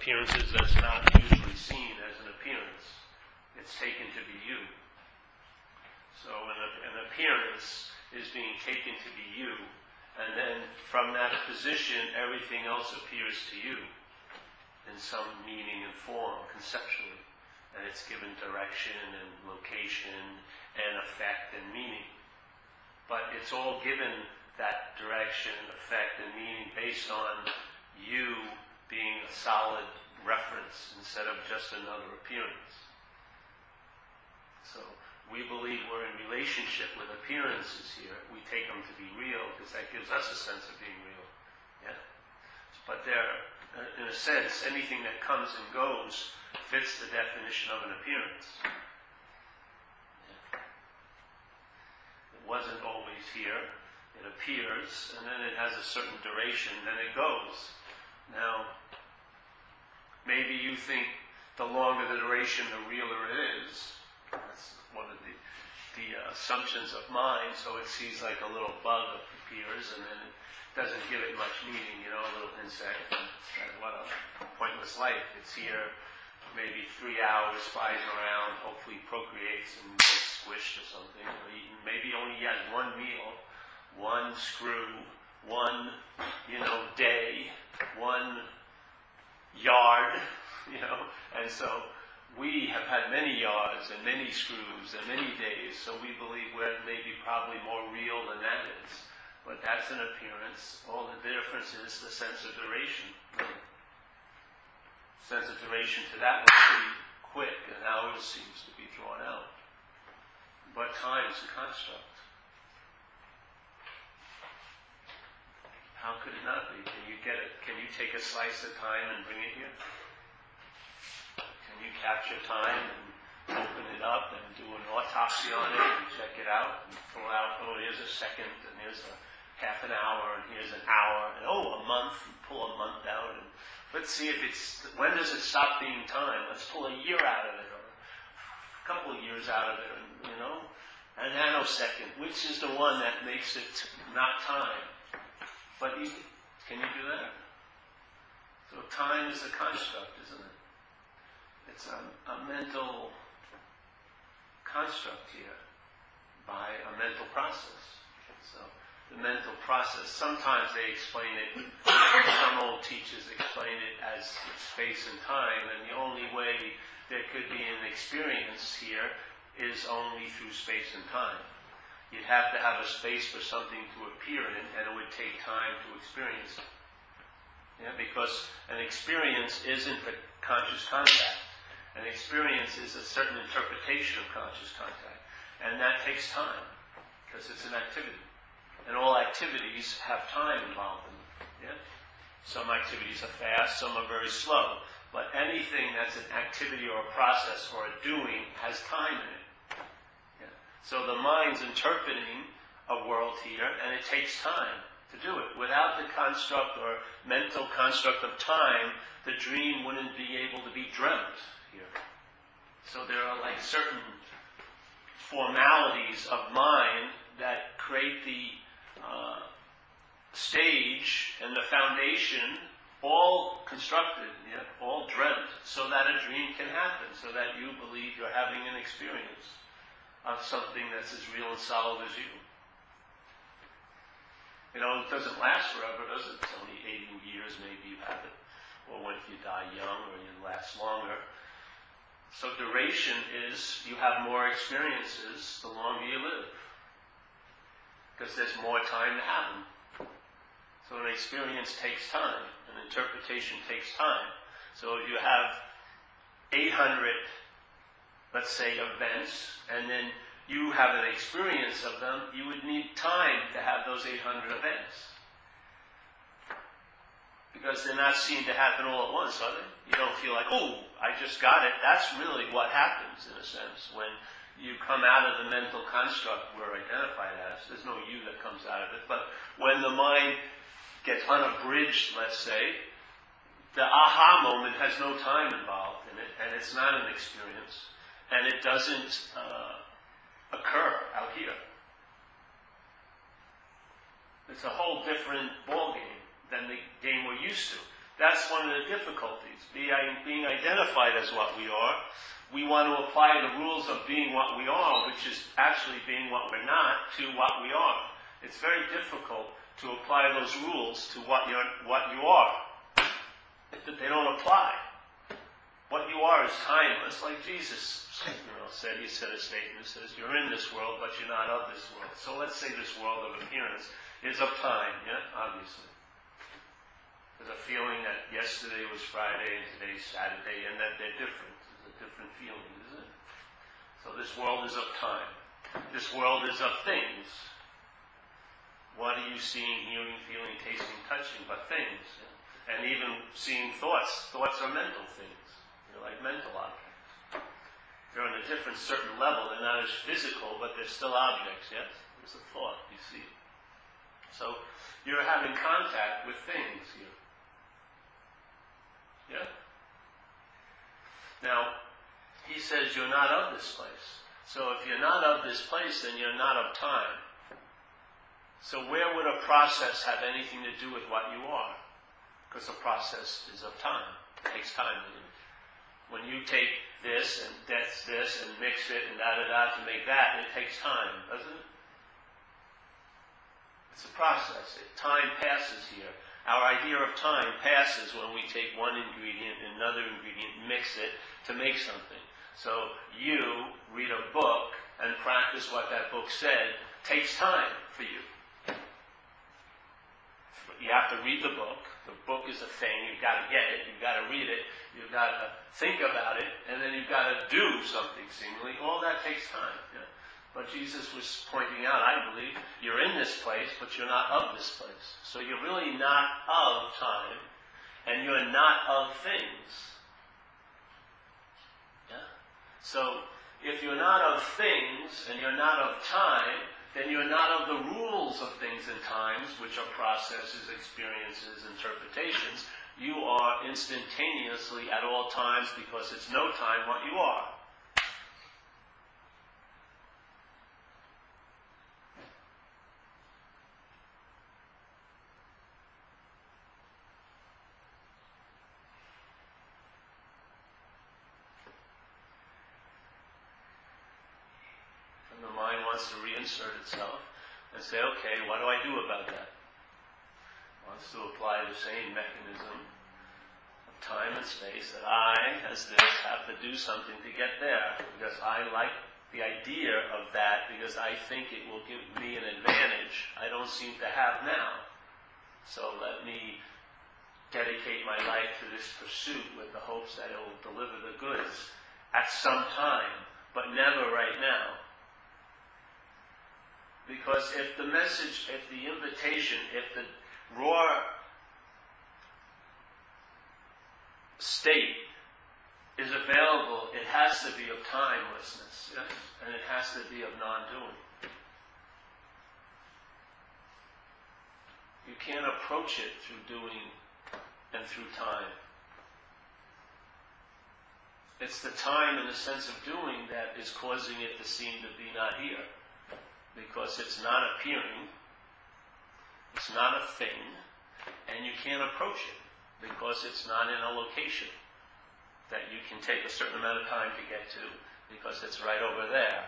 appearances that's not usually seen as an appearance. It's taken to be you. So an, an appearance is being taken to be you, and then from that position, everything else appears to you in some meaning and form, conceptually. And it's given direction and location and effect and meaning. But it's all given that direction, effect, and meaning based on you being a solid reference instead of just another appearance. So we believe we're in relationship with appearances here. We take them to be real because that gives us a sense of being real. Yeah? But they're, uh, in a sense, anything that comes and goes fits the definition of an appearance. Yeah. It wasn't always here. It appears, and then it has a certain duration, then it goes. Now, maybe you think the longer the duration, the realer it is. That's one of the, the assumptions of mind. So it sees like a little bug appears, and then it doesn't give it much meaning. You know, a little insect. And, what a pointless life. It's here maybe three hours, flies around, hopefully procreates and gets squished or something, or eaten. Maybe only has one meal, one screw, one, you know, day, one yard, you know, and so we have had many yards and many screws and many days, so we believe we're maybe probably more real than that is. But that's an appearance. All the difference is the sense of duration. Sense of duration to that was pretty quick, and ours seems to be drawn out. But time is a construct. How could it not be? Can you get it? Can you take a slice of time and bring it here? Can you capture time and open it up and do an autopsy on it and check it out and pull out, oh, here's a second and here's a half an hour and here's an hour and oh, a month and pull a month out and let's see if it's, when does it stop being time? Let's pull a year out of it or a couple of years out of it, and, you know? A nanosecond, which is the one that makes it not time? But you, can you do that? So time is a construct, isn't it? It's a, a mental construct here by a mental process. So the mental process, sometimes they explain it, some old teachers explain it as space and time, and the only way there could be an experience here is only through space and time. You'd have to have a space for something to appear in, and it would take time to experience it. Yeah, because an experience isn't the conscious contact. An experience is a certain interpretation of conscious contact. And that takes time, because it's an activity. And all activities have time involved in them. Yeah? Some activities are fast, some are very slow. But anything that's an activity or a process or a doing has time in it. So the mind's interpreting a world here, and it takes time to do it. Without the construct or mental construct of time, the dream wouldn't be able to be dreamt here. So there are like certain formalities of mind that create the uh, stage and the foundation all constructed, yeah, all dreamt, so that a dream can happen, so that you believe you're having an experience of something that's as real and solid as you. You know, it doesn't last forever, does it? It's only 80 years maybe you have it. Or when if you die young or you last longer. So duration is you have more experiences the longer you live. Because there's more time to have them. So an experience takes time, an interpretation takes time. So if you have 800, let's say, events, and then you have an experience of them, you would need time to have those 800 events because they're not seen to happen all at once, are they? You don't feel like, oh, I just got it. That's really what happens, in a sense, when you come out of the mental construct we're identified as. There's no you that comes out of it. But when the mind gets unabridged, let's say, the aha moment has no time involved in it, and it's not an experience, and it doesn't uh, occur out here. It's a whole different ballgame than the game we're used to. That's one of the difficulties. Being identified as what we are, we want to apply the rules of being what we are, which is actually being what we're not, to what we are. It's very difficult to apply those rules to what you're, what you are. They don't apply. What you are is timeless, like Jesus you know, said. He said a statement that says, "You're in this world, but you're not of this world." So let's say this world of appearance is of time. Yeah, obviously. There's a feeling that yesterday was Friday and today's Saturday, and that they're different. There's a different feeling, isn't it? So this world is of time. This world is of things. What are you seeing, hearing, feeling, tasting, touching but things? And even seeing thoughts. Thoughts are mental things. Like mental objects. They're on a different certain level. They're not as physical, but they're still objects, yes? There's a thought, you see. So you're having contact with things here. Yeah? Now, he says you're not of this place. So if you're not of this place, then you're not of time. So where would a process have anything to do with what you are? Because a process is of time. It takes time, when you take this and that's this and mix it and da da da to make that, it takes time, doesn't it? It's a process. Time passes here. Our idea of time passes when we take one ingredient and another ingredient, mix it to make something. So you read a book and practice what that book said takes time for you. You have to read the book. The book is a thing. You've got to get it. You've got to read it. You've got to think about it. And then you've got to do something, seemingly. All that takes time. But Jesus was pointing out, I believe, you're in this place, but you're not of this place. So you're really not of time, and you're not of things. Yeah? So if you're not of things, and you're not of time, then you're not of the rules of things and times, which are processes, experiences, interpretations. You are instantaneously at all times because it's no time what you are. Reinsert itself and say, okay, what do I do about that? Wants to apply the same mechanism of time and space that I, as this, have to do something to get there because I like the idea of that because I think it will give me an advantage I don't seem to have now. So let me dedicate my life to this pursuit with the hopes that it will deliver the goods at some time, but never right now. Because if the message, if the invitation, if the raw state is available, it has to be of timelessness, yes? and it has to be of non-doing. You can't approach it through doing and through time. It's the time and the sense of doing that is causing it to seem to be not here because it's not appearing, it's not a thing, and you can't approach it because it's not in a location that you can take a certain amount of time to get to because it's right over there,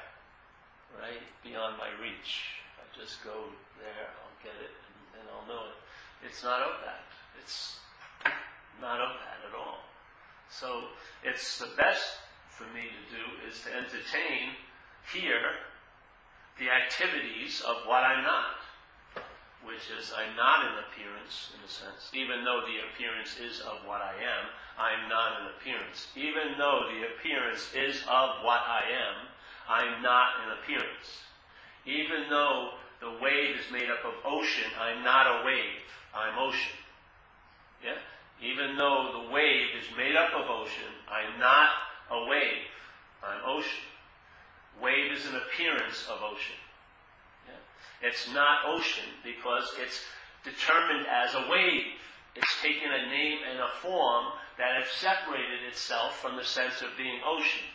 right beyond my reach. I just go there, I'll get it, and I'll know it. It's not of that. It's not of that at all. So it's the best for me to do is to entertain here the activities of what I'm not, which is I'm not an appearance, in a sense. Even though the appearance is of what I am, I'm not an appearance. Even though the appearance is of what I am, I'm not an appearance. Even though the wave is made up of ocean, I'm not a wave. I'm ocean. Yeah? Even though the wave is made up of ocean, I'm not a wave. I'm ocean. Wave is an appearance of ocean. Yeah. It's not ocean because it's determined as a wave. It's taken a name and a form that has separated itself from the sense of being ocean.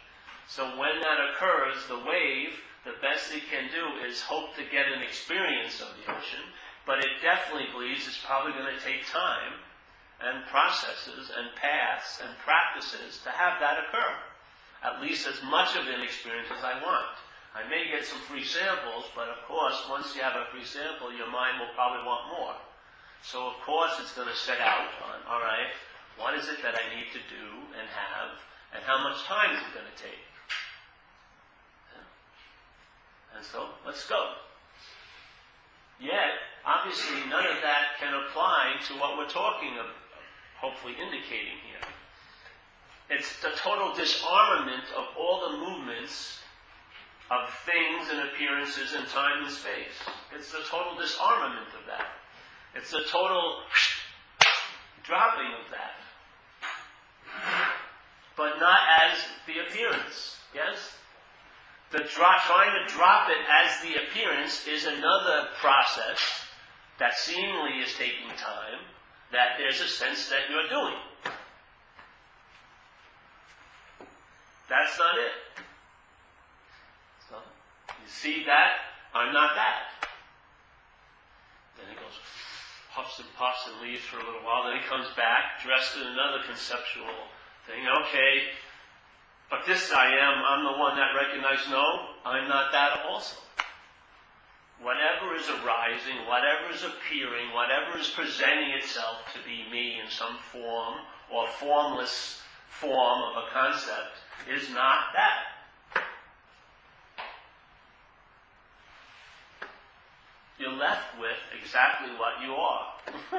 So when that occurs, the wave, the best it can do is hope to get an experience of the ocean, but it definitely believes it's probably going to take time and processes and paths and practices to have that occur. At least as much of an experience as I want. I may get some free samples, but of course, once you have a free sample, your mind will probably want more. So of course, it's going to set out on, all right, what is it that I need to do and have, and how much time is it going to take? And so, let's go. Yet, obviously, none of that can apply to what we're talking of, hopefully indicating here. It's the total disarmament of all the movements of things and appearances in time and space. It's the total disarmament of that. It's the total dropping of that. But not as the appearance. Yes? The trying to drop it as the appearance is another process that seemingly is taking time, that there's a sense that you're doing. That's not it. So, you see that? I'm not that. Then he goes, puffs and puffs and leaves for a little while. Then he comes back, dressed in another conceptual thing. Okay, but this I am, I'm the one that recognizes, no, I'm not that also. Whatever is arising, whatever is appearing, whatever is presenting itself to be me in some form or formless form of a concept is not that. You're left with exactly what you are.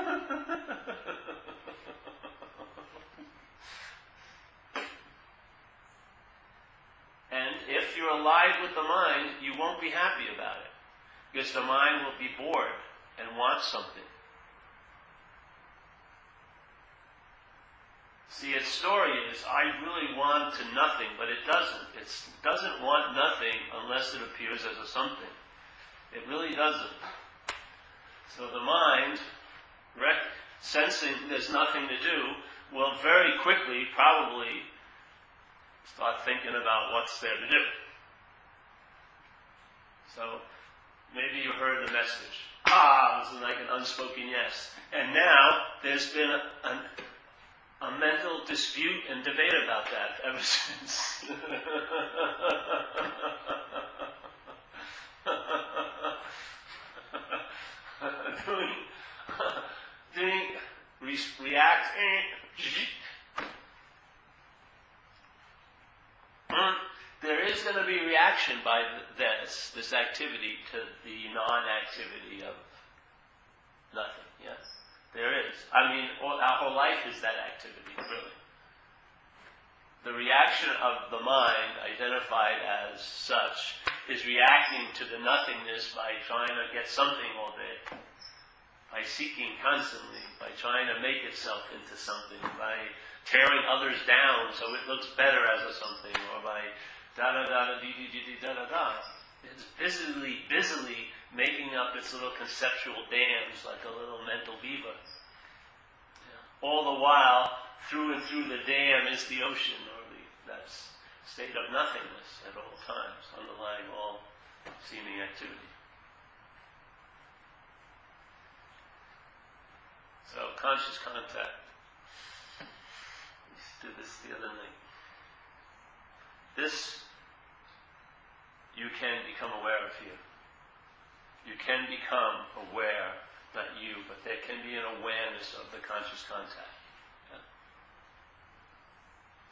and if you're alive with the mind, you won't be happy about it. Because the mind will be bored and want something. See, its story is, I really want to nothing, but it doesn't. It doesn't want nothing unless it appears as a something. It really doesn't. So the mind, rec- sensing there's nothing to do, will very quickly probably start thinking about what's there to do. So maybe you heard the message. Ah, this is like an unspoken yes. And now there's been a, an a mental dispute and debate about that ever since. doing, doing, re- react, eh. there is going to be reaction by this, this activity to the non-activity of nothing, yes. There is. I mean, all, our whole life is that activity, really. The reaction of the mind, identified as such, is reacting to the nothingness by trying to get something all day, by seeking constantly, by trying to make itself into something, by tearing others down so it looks better as a something, or by da da da da dee dee dee da da da. It's busily, busily making up its little conceptual dams like a little mental beaver. All the while, through and through the dam is the ocean, or the that state of nothingness at all times, underlying all seeming activity. So conscious contact. We did this the other night. This you can become aware of here. You can become aware not you, but there can be an awareness of the conscious contact.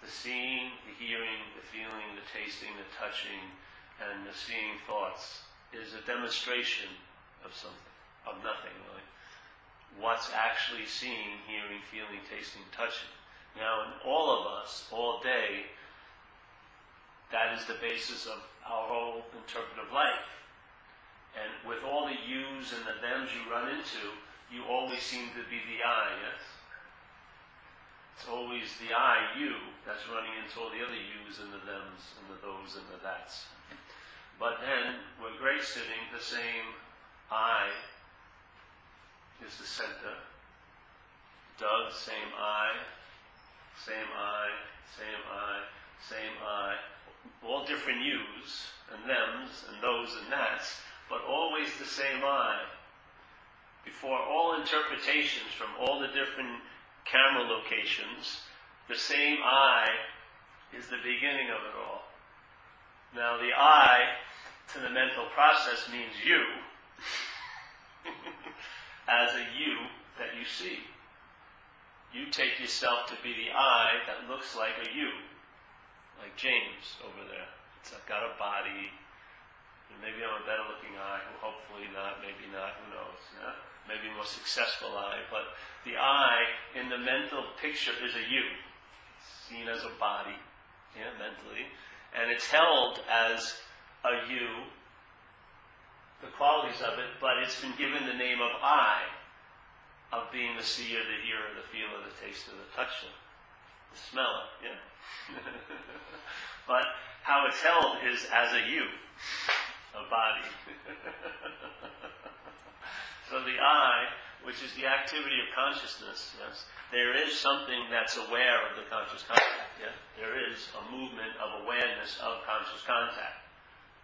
The seeing, the hearing, the feeling, the tasting, the touching, and the seeing thoughts is a demonstration of something, of nothing really. What's actually seeing, hearing, feeling, tasting, touching. Now, in all of us, all day, that is the basis of our whole interpretive life. And with all the yous and the thems you run into, you always seem to be the I, yes? It's always the I, you, that's running into all the other yous and the thems and the those and the that's. But then, when Grace sitting, the same I is the center. Doug, same I, same I, same I, same I. All different yous and thems and those and that's but always the same eye. Before all interpretations from all the different camera locations, the same eye is the beginning of it all. Now, the I to the mental process means you as a you that you see. You take yourself to be the I that looks like a you, like James over there. It's I've got a body. Maybe I'm a better looking eye, hopefully not, maybe not, who knows. Yeah? Maybe more successful eye. But the I in the mental picture is a you, seen as a body, yeah, mentally. And it's held as a you, the qualities of it, but it's been given the name of I, of being the seer, the hearer, the feeler, the taster, the toucher, the smeller, yeah. but how it's held is as a you, a body. so the I, which is the activity of consciousness, yes, there is something that's aware of the conscious contact. Yeah? There is a movement of awareness of conscious contact.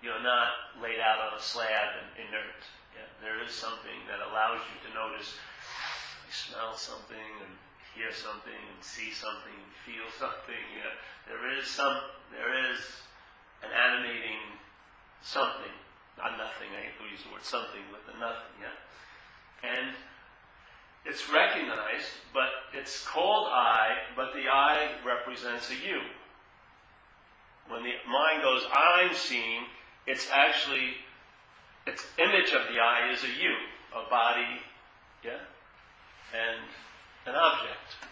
You're not laid out on a slab and inert. Yeah? There is something that allows you to notice, you smell something and hear something and see something, and feel something. Yeah? There is some, there is an animating something, not nothing. I hate to use the word something, but the nothing. Yeah? And it's recognized, but it's called I, but the I represents a you. When the mind goes, I'm seeing, it's actually, its image of the I is a you, a body, yeah, and an object.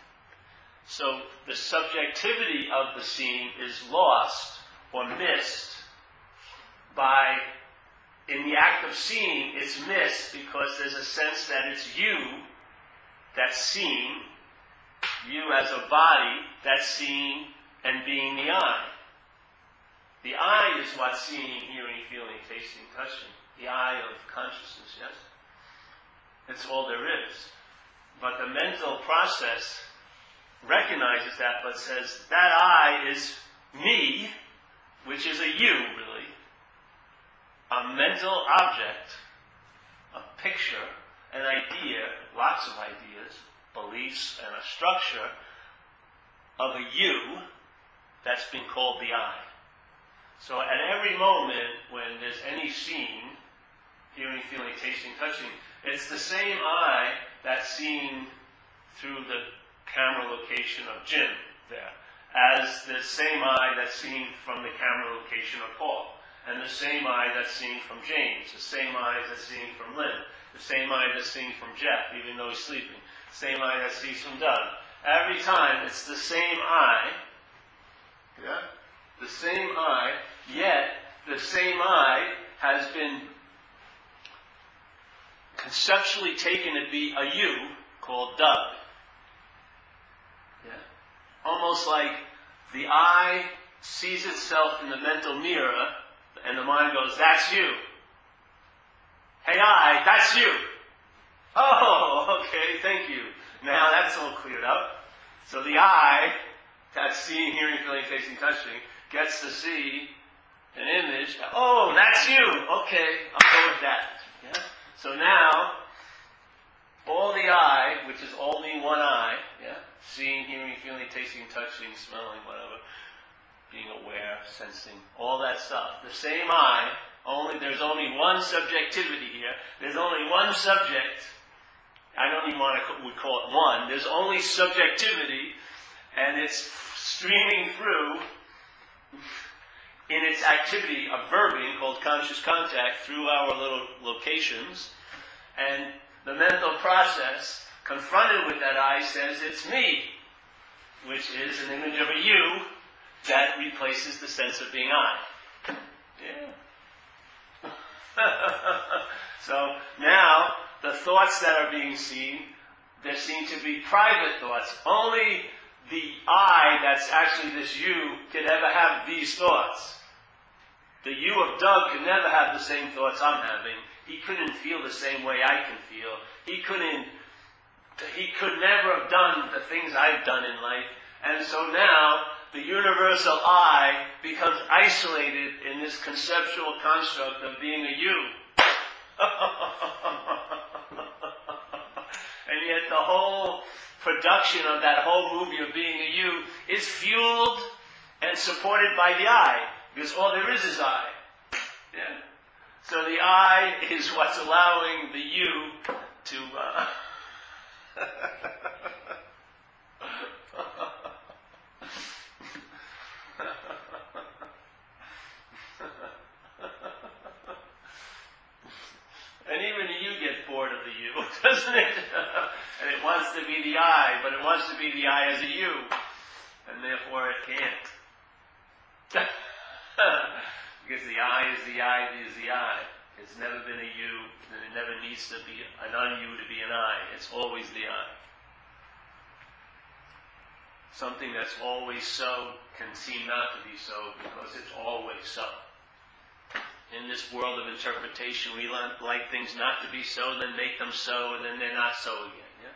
So the subjectivity of the seeing is lost or missed by, in the act of seeing, it's missed because there's a sense that it's you that's seeing, you as a body that's seeing and being the I. The I is what's seeing, hearing, feeling, tasting, touching. The I of consciousness, yes? That's all there is. But the mental process recognizes that but says that I is me, which is a you. A mental object, a picture, an idea, lots of ideas, beliefs, and a structure of a you that's been called the I. So at every moment when there's any seeing, hearing, feeling, tasting, touching, it's the same I that's seeing through the camera location of Jim there, as the same I that's seeing from the camera location of Paul, and the same eye that's seeing from James, the same eye that's seeing from Lynn, the same eye that's seeing from Jeff, even though he's sleeping, the same eye that sees from Doug. Every time it's the same eye, yeah, the same eye, yet the same eye has been conceptually taken to be a you called Doug. Yeah? Almost like the eye sees itself in the mental mirror and the mind goes, that's you. Hey I, that's you. Oh, okay, thank you. Now that's all cleared up. So the I, that's seeing, hearing, feeling, tasting, touching, gets to see an image. Oh, that's you. Okay, I'll go with that. Yeah? So now, all the I, which is only one I, yeah, seeing, hearing, feeling, tasting, touching, smelling, whatever, being aware, sensing, all that stuff. The same I, only there's only one subjectivity here. There's only one subject. I don't even want to we call it one. There's only subjectivity, and it's streaming through in its activity of verbing called conscious contact through our little locations. And the mental process confronted with that I says it's me, which is an image of a you that replaces the sense of being I. Yeah. so now the thoughts that are being seen, there seem to be private thoughts. Only the I that's actually this you can ever have these thoughts. The you of Doug can never have the same thoughts I'm having. He couldn't feel the same way I can feel. He couldn't, he could never have done the things I've done in life. And so now, the universal I becomes isolated in this conceptual construct of being a you. And yet the whole production of that whole movie of being a you is fueled and supported by the I, because all there is is I. Yeah. So the I is what's allowing the you to. Uh, and even you get bored of the you, doesn't it? and it wants to be the I, but it wants to be the I as a you, and therefore it can't. because the I is the I is the I. It's never been a you, and it never needs to be an un-you to be an I. It's always the I. Something that's always so can seem not to be so because it's always so. In this world of interpretation, we like things not to be so, then make them so, and then they're not so again. Yeah?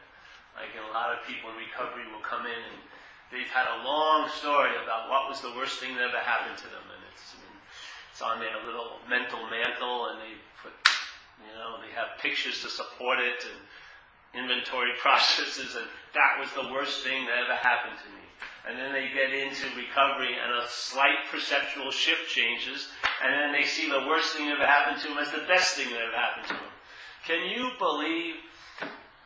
Like a lot of people in recovery will come in and they've had a long story about what was the worst thing that ever happened to them, and it's it's on their little mental mantle, and they put, you know, they have pictures to support it and inventory processes, and that was the worst thing that ever happened to me. And then they get into recovery, and a slight perceptual shift changes, and then they see the worst thing that ever happened to them as the best thing that ever happened to them. Can you believe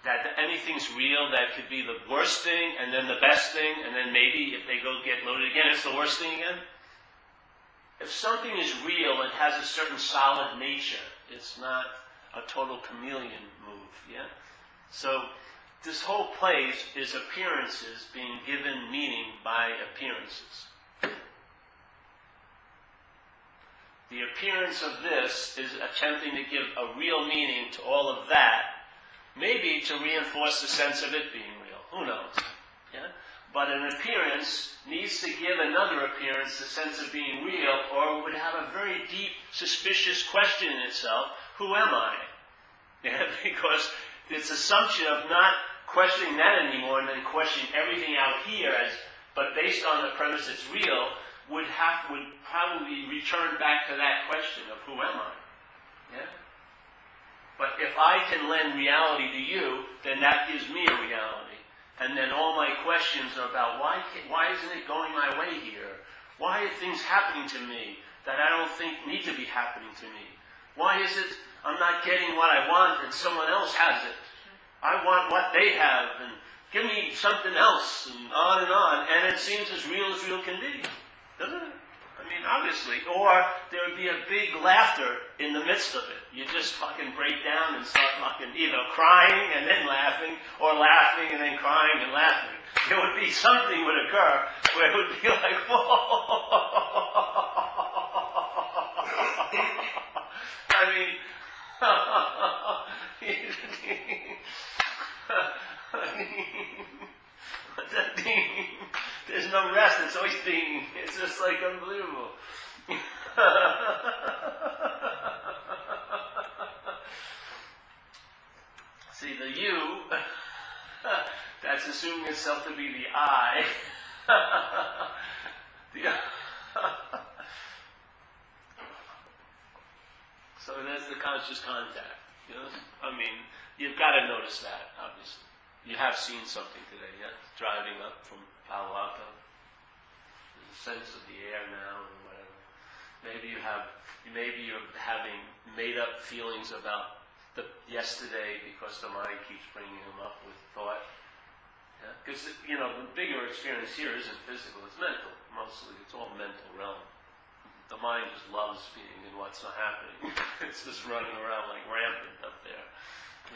that anything's real that could be the worst thing and then the best thing and then maybe if they go get loaded again it's the worst thing again if something is real and has a certain solid nature, it's not a total chameleon move, yeah? So this whole place is appearances being given meaning by appearances. The appearance of this is attempting to give a real meaning to all of that, maybe to reinforce the sense of it being real. Who knows? Yeah? But an appearance needs to give another appearance the sense of being real, or would have a very deep, suspicious question in itself who am I? Yeah, because its assumption of not questioning that anymore and then questioning everything out here as but based on the premise it's real would have would probably return back to that question of who am I? Yeah? But if I can lend reality to you, then that gives me a reality. And then all my questions are about why, why isn't it going my way here? Why are things happening to me that I don't think need to be happening to me? Why is it I'm not getting what I want and someone else has it? I want what they have and give me something else and on and on. And it seems as real as real can be, doesn't it? I mean, obviously. Or there would be a big laughter in the midst of it. You just fucking break down and start fucking either crying and then laughing, or laughing and then crying and laughing. There would be something would occur where it would be like, whoa. I mean, what's that mean? There's no rest. It's always being. It's just like unbelievable. See, the you, that's assuming itself to be the I. the, so there's the conscious contact. You know? I mean, you've got to notice that, obviously. You have seen something today, yeah? Driving up from Palo Alto. A sense of the air now and whatever. Maybe you have, maybe you're having made up feelings about the yesterday because the mind keeps bringing them up with thought. Because, yeah? you know, the bigger experience here isn't physical, it's mental. Mostly, it's all mental realm. The mind just loves being in what's not happening. it's just running around like rampant up there,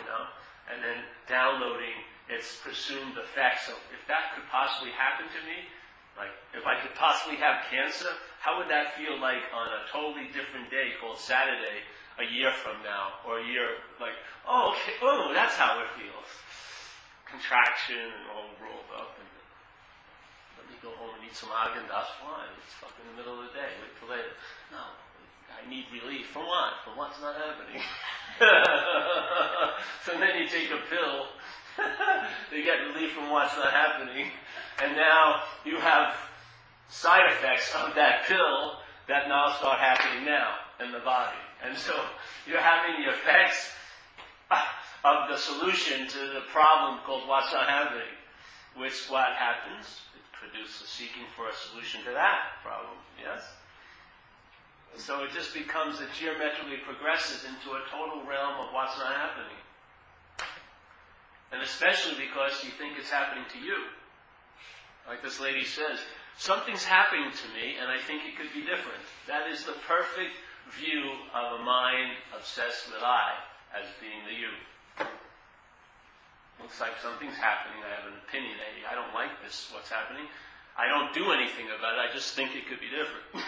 you know? And then downloading its presumed effects. So if that could possibly happen to me, like if I could possibly have cancer, how would that feel like on a totally different day called Saturday a year from now, or a year like, oh, okay, oh, that's how it feels. Contraction and all rolled up, and let me go home and eat some Häagen-Dazs wine. It's fucking the middle of the day. Wait till later. No, I need relief from what? From what's not happening. so then you take a pill they get relief from what's not happening. And now you have side effects of that pill that now start happening now in the body. And so you're having the effects of the solution to the problem called what's not happening. Which what happens? It produces seeking for a solution to that problem. Yes? So it just becomes, it geometrically progresses into a total realm of what's not happening. And especially because you think it's happening to you. Like this lady says, something's happening to me and I think it could be different. That is the perfect view of a mind obsessed with I as being the you. Looks like something's happening. I have an opinion. I don't like this, what's happening. I don't do anything about it. I just think it could be different.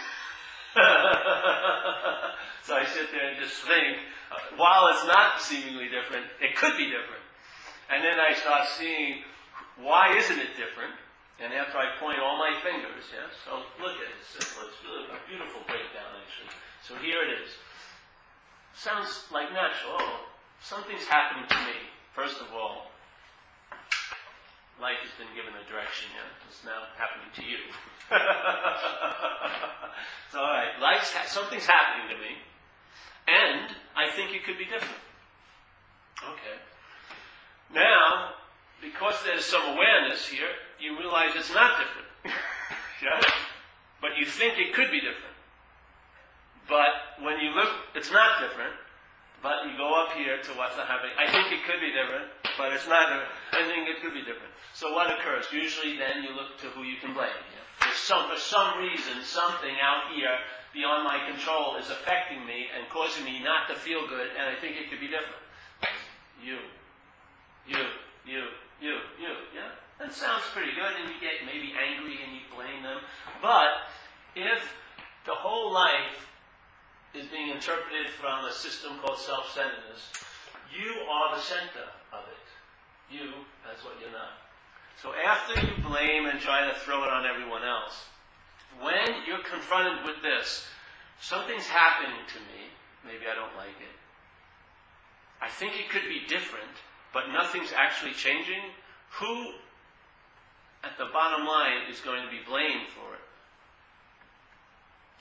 so I sit there and just think, uh, while it's not seemingly different, it could be different. And then I start seeing, why isn't it different? And after I point all my fingers, yes, so look at it, it's it's a beautiful breakdown actually. So here it is. Sounds like natural. Oh, something's happening to me. First of all, life has been given a direction, yeah? It's now happening to you. it's all right. Life's ha- something's happening to me, and I think it could be different. Okay. Now, because there's some awareness here, you realize it's not different. yeah? But you think it could be different. But when you look, it's not different. But you go up here to what's not happening. I think it could be different, but it's not different. I think it could be different. So what occurs? Usually then you look to who you can blame. Yeah? Some, for some reason, something out here beyond my control is affecting me and causing me not to feel good, and I think it could be different. You. You. You. You. You. Yeah? That sounds pretty good, and you get maybe angry and you blame them. But if the whole life is being interpreted from a system called self-centeredness. You are the center of it. You, that's what you're not. So after you blame and try to throw it on everyone else, when you're confronted with this, something's happening to me, maybe I don't like it. I think it could be different, but nothing's actually changing. Who, at the bottom line, is going to be blamed for it?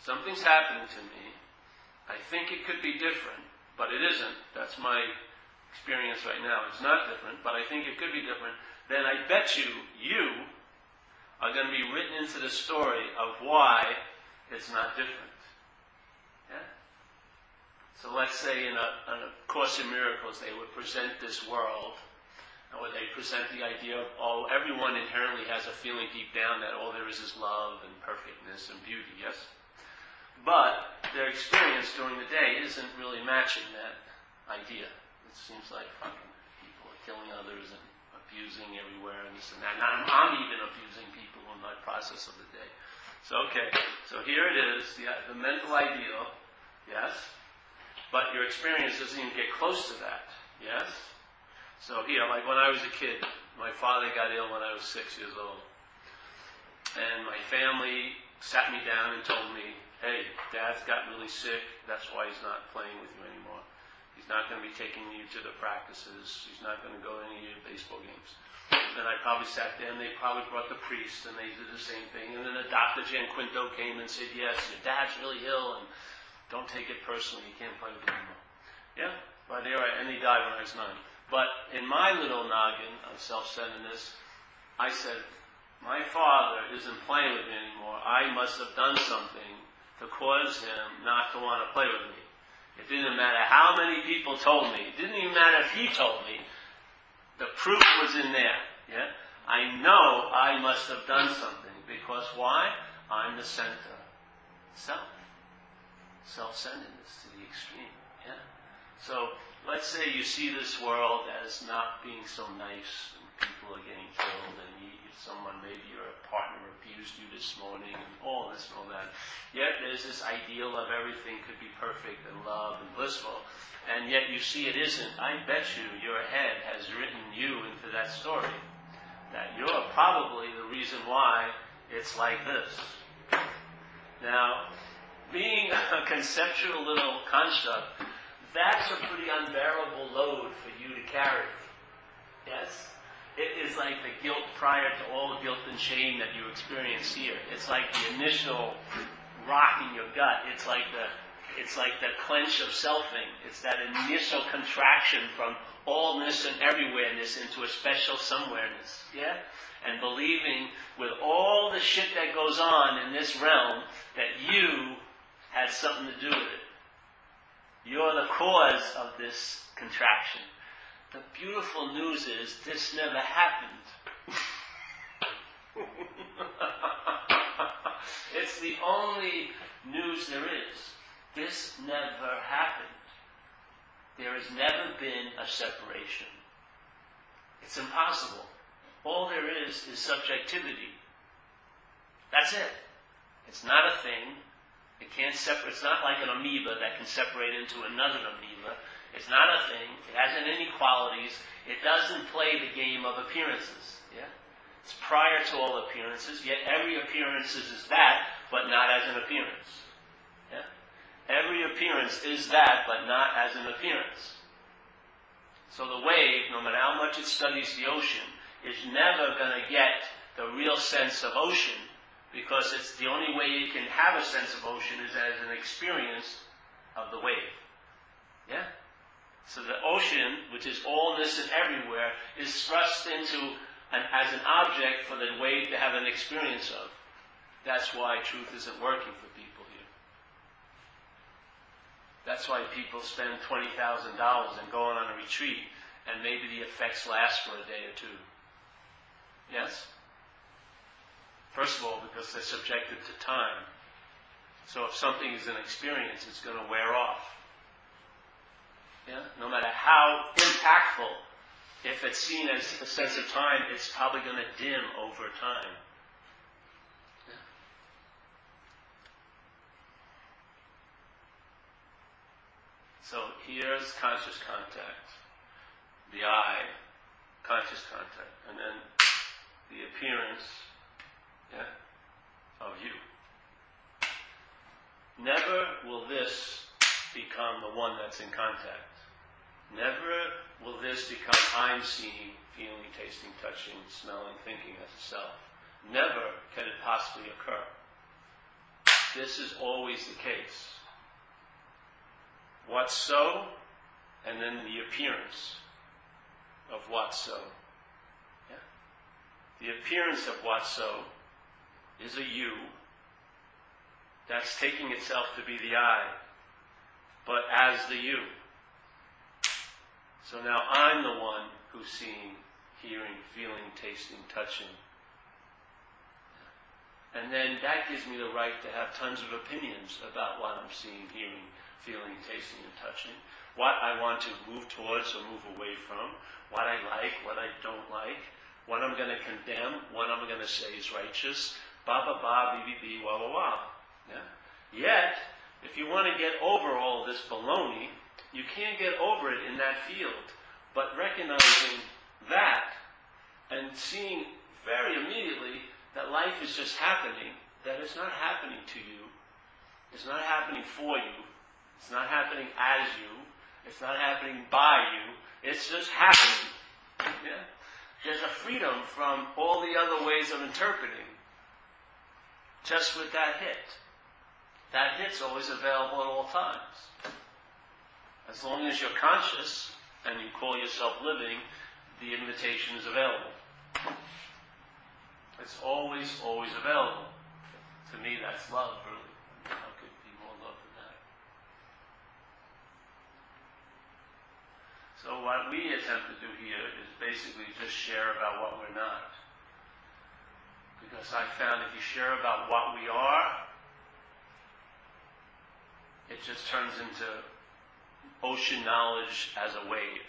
Something's happening to me. I think it could be different, but it isn't. That's my experience right now. It's not different, but I think it could be different. Then I bet you, you are going to be written into the story of why it's not different. So let's say in a, in a Course in Miracles, they would present this world, or they present the idea of, oh, everyone inherently has a feeling deep down that all there is is love and perfectness and beauty, yes? But their experience during the day isn't really matching that idea. It seems like fucking people are killing others and abusing everywhere and this and that. And I'm, I'm even abusing people in my process of the day. So, okay, so here it is, the mental ideal, yes? But your experience doesn't even get close to that, yes? So here, like when I was a kid, my father got ill when I was six years old. And my family sat me down and told me, hey, dad's got really sick, that's why he's not playing with you anymore. He's not going to be taking you to the practices. He's not going to go to any of your baseball games. And I probably sat there and they probably brought the priest and they did the same thing. And then the Dr. Jan Quinto came and said, yes, your dad's really ill and don't take it personally. You can't play with him anymore. Yeah, but there, and he died when I was nine. But in my little noggin of self-centeredness, I said, my father isn't playing with me anymore. I must have done something to cause him not to want to play with me. It didn't matter how many people told me. It didn't even matter if he told me. The proof was in there. Yeah? I know I must have done something because why? I'm the center. Self. Self-centeredness to the extreme. Yeah? So let's say you see this world as not being so nice and people are getting killed and you, someone, maybe your partner abused you this morning and all this and all that. Yet there's this ideal of everything could be perfect and love and blissful. And yet you see it isn't. I bet you your head has written you into that story. That you're probably the reason why it's like this. Now, being a conceptual little construct, that's a pretty unbearable load for you to carry. Yes? It is like the guilt prior to all the guilt and shame that you experience here. It's like the initial rock in your gut. It's like the It's like the clench of selfing. It's that initial contraction from allness and everywhereness into a special somewhereness. Yeah? And believing with all the shit that goes on in this realm that you had something to do with it. You're the cause of this contraction. The beautiful news is this never happened. it's the only news there is. This never happened. There has never been a separation. It's impossible. All there is is subjectivity. That's it. It's not a thing. It can't separate. It's not like an amoeba that can separate into another amoeba. It's not a thing. It hasn't any qualities. It doesn't play the game of appearances. Yeah? It's prior to all appearances, yet every appearance is that, but not as an appearance. Yeah? Every appearance is that, but not as an appearance. So the wave, no matter how much it studies the ocean, is never going to get the real sense of ocean because it's the only way you can have a sense of ocean is as an experience of the wave. Yeah? So the ocean, which is allness and everywhere, is thrust into an, as an object for the wave to have an experience of. That's why truth isn't working for people here. That's why people spend $20,000 and go on a retreat, and maybe the effects last for a day or two. Yes? First of all, because they're subjected to time. So if something is an experience, it's going to wear off. Yeah? No matter how impactful, if it's seen as a sense of time, it's probably going to dim over time. So here's conscious contact, the I, conscious contact, and then the appearance yeah, of you. Never will this become the one that's in contact. Never will this become I'm seeing, feeling, tasting, touching, smelling, thinking as a self. Never can it possibly occur. This is always the case. What's so, and then the appearance of what's so. Yeah? The appearance of what's so is a you that's taking itself to be the I, but as the you. So now I'm the one who's seeing, hearing, feeling, tasting, touching. And then that gives me the right to have tons of opinions about what I'm seeing, hearing, feeling, tasting, and touching. What I want to move towards or move away from. What I like, what I don't like. What I'm going to condemn. What I'm going to say is righteous. Ba ba ba, b b b, wah wah wah. Yeah? Yet, if you want to get over all this baloney, you can't get over it in that field. But recognizing that and seeing very immediately that life is just happening, that it's not happening to you, it's not happening for you, it's not happening as you, it's not happening by you, it's just happening. Yeah? There's a freedom from all the other ways of interpreting just with that hit. That hit's always available at all times. As long as you're conscious and you call yourself living, the invitation is available. It's always, always available. To me, that's love, really. How could be more love than that? So what we attempt to do here is basically just share about what we're not. Because I found if you share about what we are, it just turns into ocean knowledge as a wave.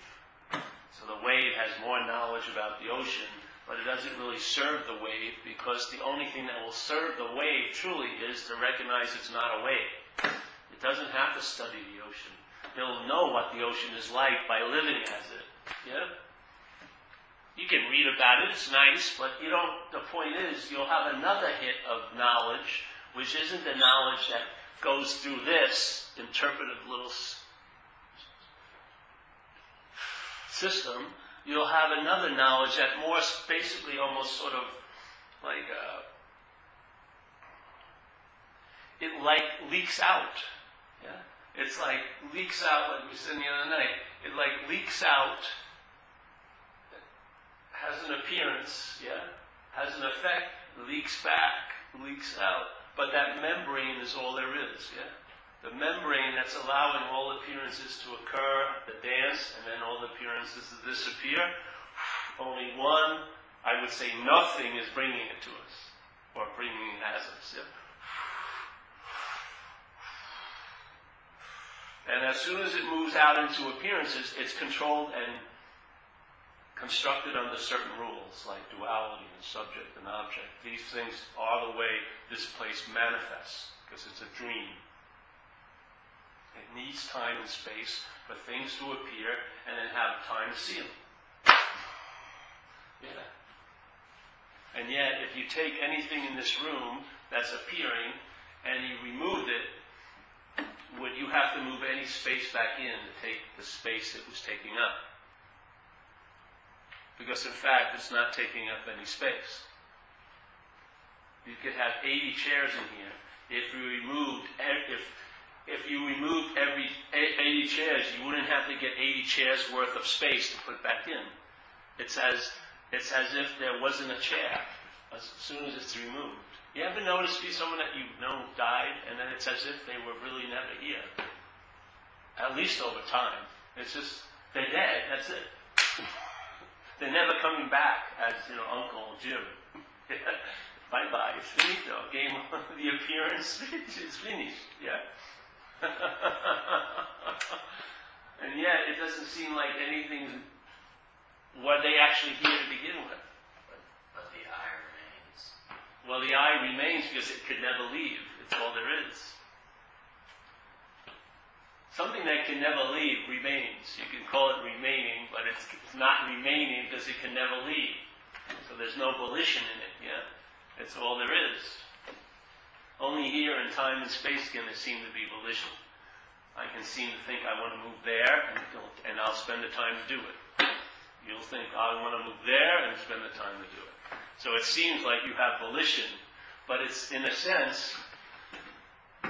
So the wave has more knowledge about the ocean, but it doesn't really serve the wave because the only thing that will serve the wave truly is to recognize it's not a wave. It doesn't have to study the ocean. It'll know what the ocean is like by living as it. Yeah? You can read about it, it's nice, but you don't, the point is you'll have another hit of knowledge, which isn't the knowledge that goes through this interpretive little system, you'll have another knowledge that more basically almost sort of like uh, it like leaks out. Yeah? It's like leaks out, like we said the other night. It like leaks out, has an appearance, yeah, has an effect, leaks back, leaks out. But that membrane is all there is, yeah? The membrane that's allowing all appearances to occur, the dance, and then all the appearances to disappear. Only one, I would say nothing is bringing it to us, or bringing it as us, yeah? And as soon as it moves out into appearances, it's controlled and constructed under certain rules, like duality and subject and object. These things are the way this place manifests, because it's a dream. It needs time and space for things to appear and then have time to see them. Yeah. And yet, if you take anything in this room that's appearing and you remove it, would you have to move any space back in to take the space it was taking up? Because in fact, it's not taking up any space. You could have 80 chairs in here. If you removed, if, if you removed every 80 chairs, you wouldn't have to get 80 chairs worth of space to put back in. It's as, it's as if there wasn't a chair as soon as it's removed. You ever notice see someone that you know died, and then it's as if they were really never here? At least over time. It's just, they're dead, that's it. They're never coming back as, you know, Uncle Jim. bye bye, it's finito. Game on, the appearance is finished, yeah? and yet, it doesn't seem like anything what they actually here to begin with. But, but the I remains. Well, the I remains because it could never leave. It's all there is. Something that can never leave remains. You can call it remaining, but it's, it's not remaining because it can never leave. So there's no volition in it, yeah? It's all there is. Only here in time and space can there seem to be volition. I can seem to think I want to move there, and, and I'll spend the time to do it. You'll think I want to move there and spend the time to do it. So it seems like you have volition, but it's in a sense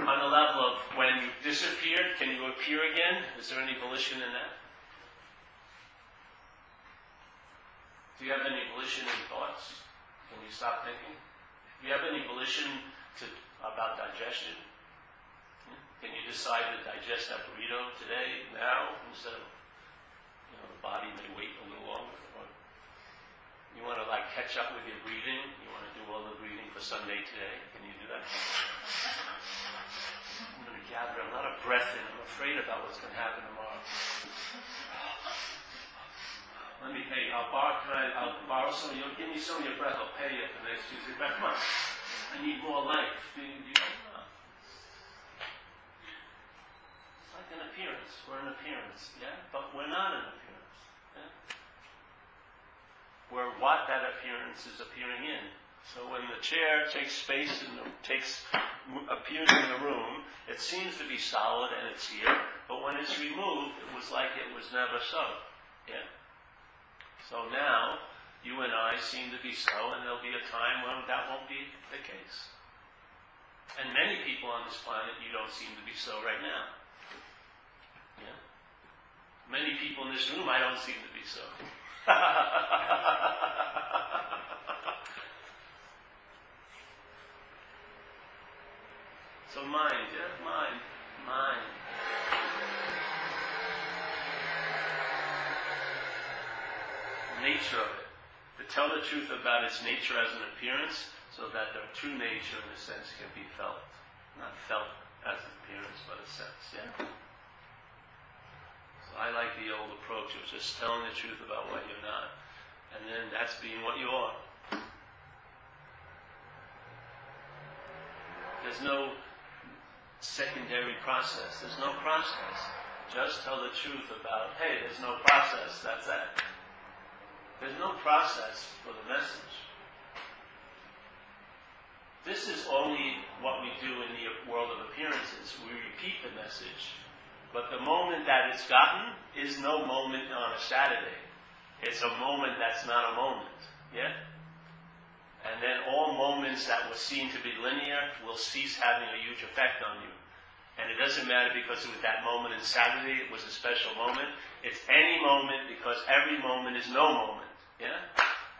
on the level of when you disappeared, can you appear again? Is there any volition in that? Do you have any volition in thoughts? Can you stop thinking? Do you have any volition to, about digestion? Hmm? Can you decide to digest that burrito today, now, instead of, you know, the body may wait a little longer? You want to like catch up with your breathing? You want to do all the breathing for Sunday today? Can you do that? I'm going to gather a lot of breath in. I'm afraid about what's going to happen tomorrow. Let me pay. I'll borrow. Can I? I'll borrow some. your. Give me some of your breath. I'll pay you for next Tuesday. But come on. I need more life. Do you, do you? It's like an appearance. We're an appearance, yeah, but we're not an appearance. Yeah? We're what that appearance is appearing in. So when the chair takes space and takes appears in the room, it seems to be solid and it's here. But when it's removed, it was like it was never so. Yeah. So now you and I seem to be so, and there'll be a time when that won't be the case. And many people on this planet, you don't seem to be so right now. Yeah. Many people in this room, I don't seem to be so. So mind, yeah, mind, mind. Nature of it. To tell the truth about its nature as an appearance, so that the true nature, in a sense, can be felt. Not felt as an appearance, but a sense, yeah? I like the old approach of just telling the truth about what you're not. And then that's being what you are. There's no secondary process. There's no process. Just tell the truth about, hey, there's no process, that's that. There's no process for the message. This is only what we do in the world of appearances. We repeat the message. But the moment that it's gotten is no moment on a Saturday. It's a moment that's not a moment. Yeah? And then all moments that were seen to be linear will cease having a huge effect on you. And it doesn't matter because it was that moment in Saturday, it was a special moment. It's any moment because every moment is no moment. Yeah?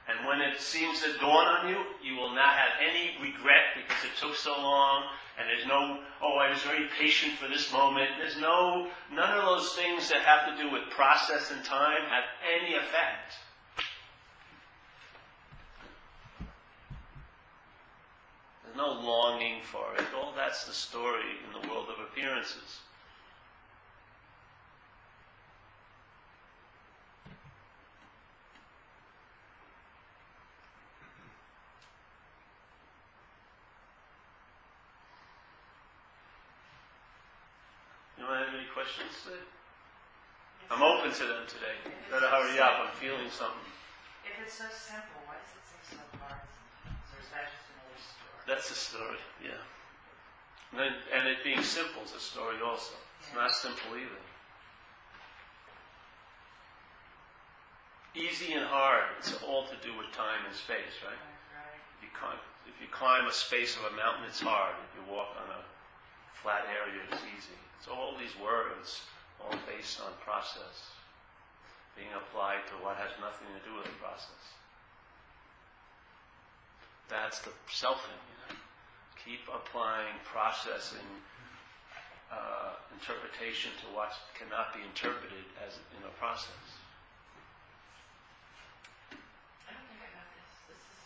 And when it seems to dawn on you, you will not have any regret because it took so long, and there's no, oh, I was very patient for this moment. There's no, none of those things that have to do with process and time have any effect. There's no longing for it. All that's the story in the world of appearances. Anyone have any questions? I'm open to them today. Better hurry up. I'm feeling something. If it's so simple, why does it seem so hard? Or is that just another story? That's the story, yeah. And, then, and it being simple is a story also. It's not simple either. Easy and hard, it's all to do with time and space, right? Right. If you climb, if you climb a space of a mountain, it's hard. If you walk on a flat area, is easy. So all these words, all based on process, being applied to what has nothing to do with the process. That's the selfing, you know. Keep applying processing uh, interpretation to what cannot be interpreted as in a process. I don't think I got this. This is,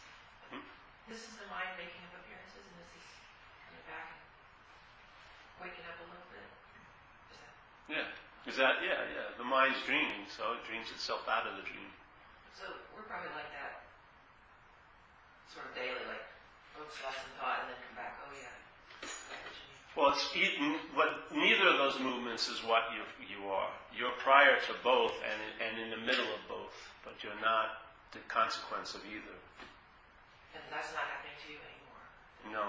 Hmm? this is the mind making of appearances, and this is coming back and waking up a little bit. Is that, Yeah. Is that, yeah, yeah. The mind's dreaming, so it dreams itself out of the dream. so we're probably like that sort of daily, like, oops, lost some thought, and then come back, oh yeah. I got what you mean. Well, it's eaten, neither of those movements is what you, you are. You're prior to both and, and in the middle of both, but you're not the consequence of either. And that's not happening to you anymore. No.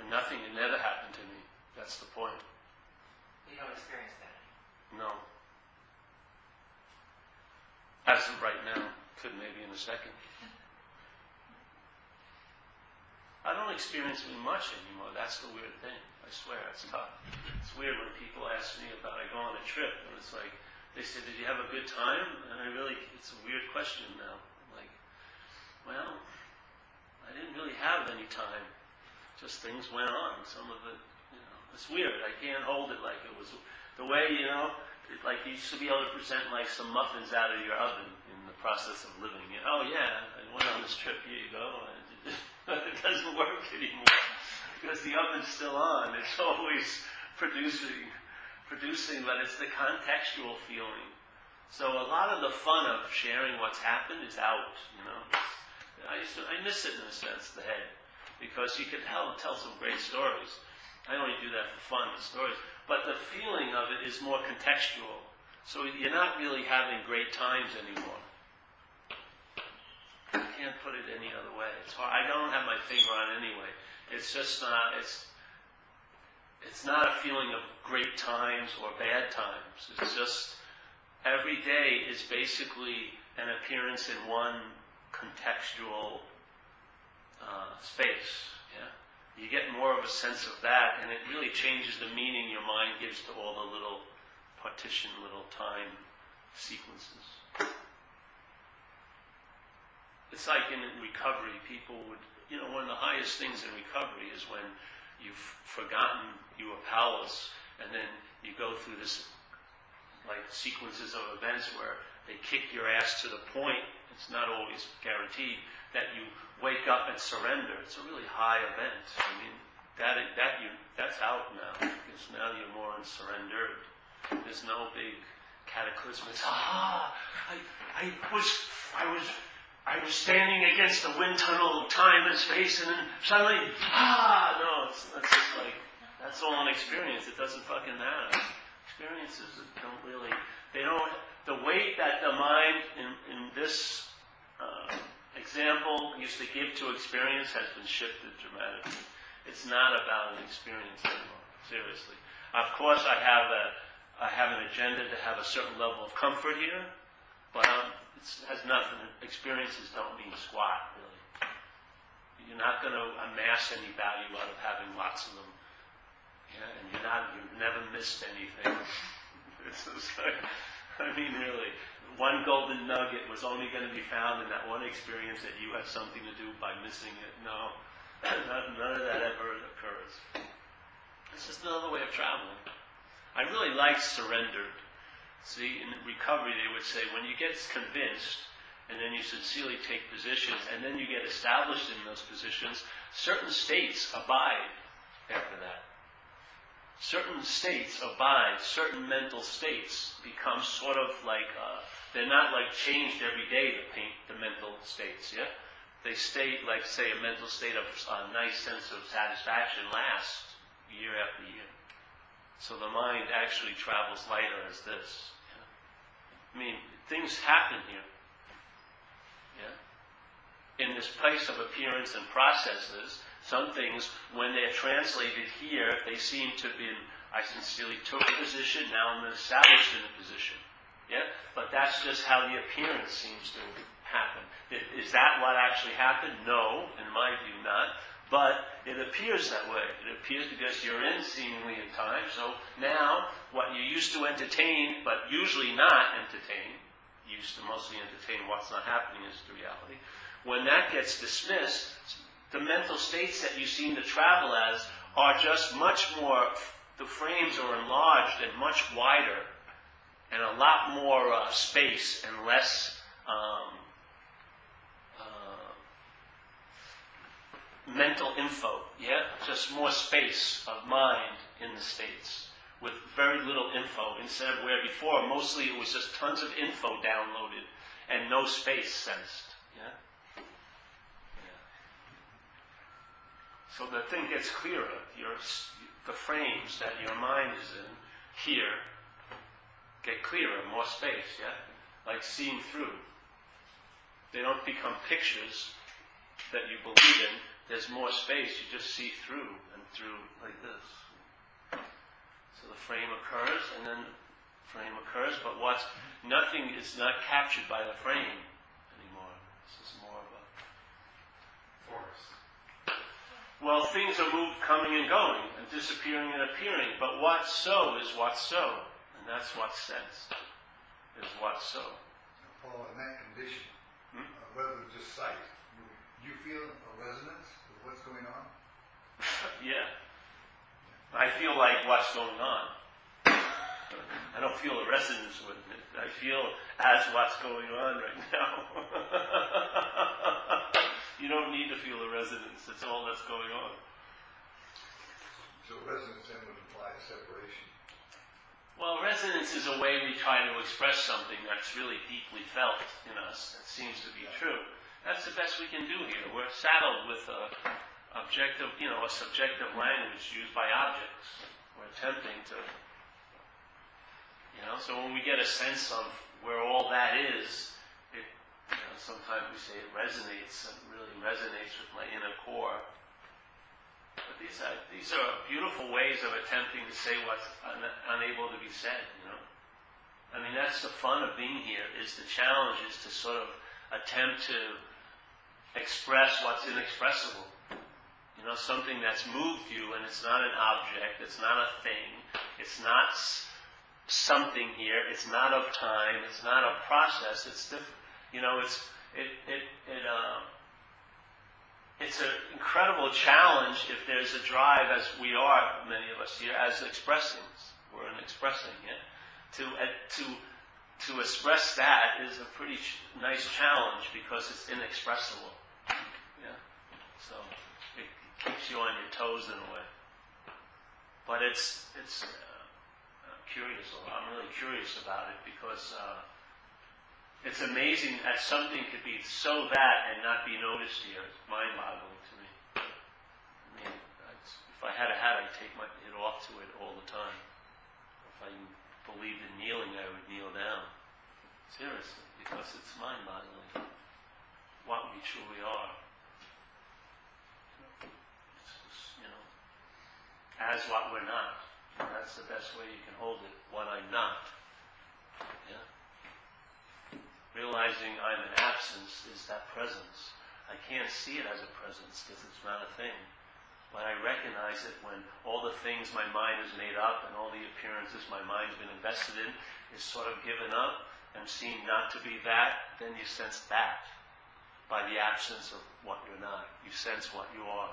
And nothing, it never happened to me. That's the point. You don't experience that. No. As of right now, could maybe in a second. I don't experience it much anymore. That's the weird thing. I swear, it's tough. It's weird when people ask me about I go on a trip and it's like they say, "Did you have a good time?" And I really, it's a weird question now. Like, well, I didn't really have any time. Just things went on. Some of it, it's weird. I can't hold it like it was the way, you know, it, like you to be able to present like some muffins out of your oven in the process of living. You know, oh yeah, I went on this trip. Here you go. And it doesn't work anymore because the oven's still on. It's always producing, producing, but it's the contextual feeling. So a lot of the fun of sharing what's happened is out. You know, I used to, I miss it in a sense, the head, because you can tell tell some great stories. I only do that for fun, the stories. But the feeling of it is more contextual. So you're not really having great times anymore. I can't put it any other way. It's hard. I don't have my finger on it anyway. It's just not. It's it's not a feeling of great times or bad times. It's just every day is basically an appearance in one contextual uh, space. Yeah, you get more of a sense of that, and it really changes the meaning your mind gives to all the little partition, little time sequences. It's like in recovery, people would, you know, one of the highest things in recovery is when you've forgotten you were powerless, and then you go through this, like, sequences of events where they kick your ass to the point, it's not always guaranteed, that you wake up and surrender. It's a really high event. I mean, that, that you, that's out now, because now you're more in surrendered. There's no big cataclysmic, ah, I, I was, I was I was standing against the wind tunnel of time and space, and then suddenly, ah, no, it's, it's just like, that's all an experience. It doesn't fucking matter. Experiences don't really, they don't, the weight that the mind in, in this uh, example used to give to experience has been shifted dramatically. It's not about an experience anymore, seriously. Of course, I have a, I have an agenda to have a certain level of comfort here, but um, it has nothing, experiences don't mean squat, really. You're not going to amass any value out of having lots of them Yeah, and you're not, you've never missed anything. This is like, I mean, really, one golden nugget was only going to be found in that one experience that you had something to do by missing it. No, none of that ever occurs. It's just another way of traveling. I really like surrendered. See, in recovery, they would say when you get convinced, and then you sincerely take positions, and then you get established in those positions, certain states abide after that certain states abide, certain mental states become sort of like, uh, they're not like changed every day, the, the mental states, yeah? They stay, like, say, a mental state of a nice sense of satisfaction lasts year after year. So the mind actually travels lighter as this. Yeah? I mean, things happen here. Yeah? In this place of appearance and processes, some things, when they're translated here, they seem to be, I sincerely took a position, now I'm established in a position. Yeah? But that's just how the appearance seems to happen. Is that what actually happened? No, in my view, not. But it appears that way. It appears because you're in seemingly in time. So now, what you used to entertain, but usually not entertain, used to mostly entertain what's not happening is the reality. When that gets dismissed, the mental states that you seem to travel as are just much more, the frames are enlarged and much wider and a lot more uh, space and less um, uh, mental info. Yeah? Just more space of mind in the states with very little info instead of where before mostly it was just tons of info downloaded and no space sensed. So the thing gets clearer. Your, the frames that your mind is in here get clearer, more space, yeah? Like seeing through. They don't become pictures that you believe in. There's more space. You just see through and through like this. So the frame occurs and then the frame occurs, but what's nothing is not captured by the frame anymore. This is more of a forest. Well, things are moved, coming and going, and disappearing and appearing. But what's so is what's so, and that's what's sensed. Is what's so. Paul, in that condition, Hmm? uh, rather than just sight, do you feel a resonance with what's going on? yeah. I feel like what's going on. I don't feel a resonance with it. I feel as what's going on right now. you don't need to feel a resonance. It's all that's going on. So resonance then would imply a separation. Well, resonance is a way we try to express something that's really deeply felt in us. That seems to be true. That's the best we can do here. We're saddled with a objective, you know, a subjective language used by objects. We're attempting to, you know, so when we get a sense of where all that is, you know, sometimes we say it resonates, it really resonates with my inner core. But these are, these are beautiful ways of attempting to say what's un- unable to be said, you know. I mean, that's the fun of being here, is the challenge is to sort of attempt to express what's inexpressible. You know, something that's moved you and it's not an object, it's not a thing, it's not something here, it's not of time, it's not a process, it's different. You know, it's, it, it, it, uh, it's an incredible challenge if there's a drive, as we are, many of us here, as expressing. We're an expressing, yeah? To, uh, to, to express that is a pretty ch- nice challenge because it's inexpressible. Yeah? So it keeps you on your toes in a way. But it's, it's uh, curious. I'm really curious about it because uh, it's amazing that something could be so bad and not be noticed here. It's mind-boggling to me. I mean, if I had a hat, I'd take my it off to it all the time. If I believed in kneeling, I would kneel down. Seriously, because it's mind-boggling what we truly are. You know, as what we're not. That's the best way you can hold it. What I'm not. Yeah. Realizing I'm an absence is that presence. I can't see it as a presence because it's not a thing. But I recognize it when all the things my mind has made up and all the appearances my mind's been invested in is sort of given up and seen not to be that, then you sense that by the absence of what you're not. You sense what you are.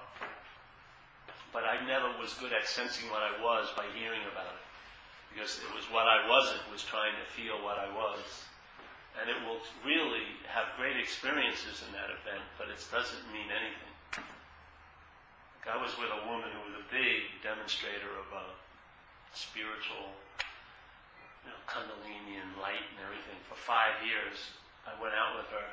But I never was good at sensing what I was by hearing about it. Because it was what I wasn't, was trying to feel what I was. And it will really have great experiences in that event, but it doesn't mean anything. Like I was with a woman who was a big demonstrator of uh, spiritual, you know, Kundalini and light and everything for five years. I went out with her.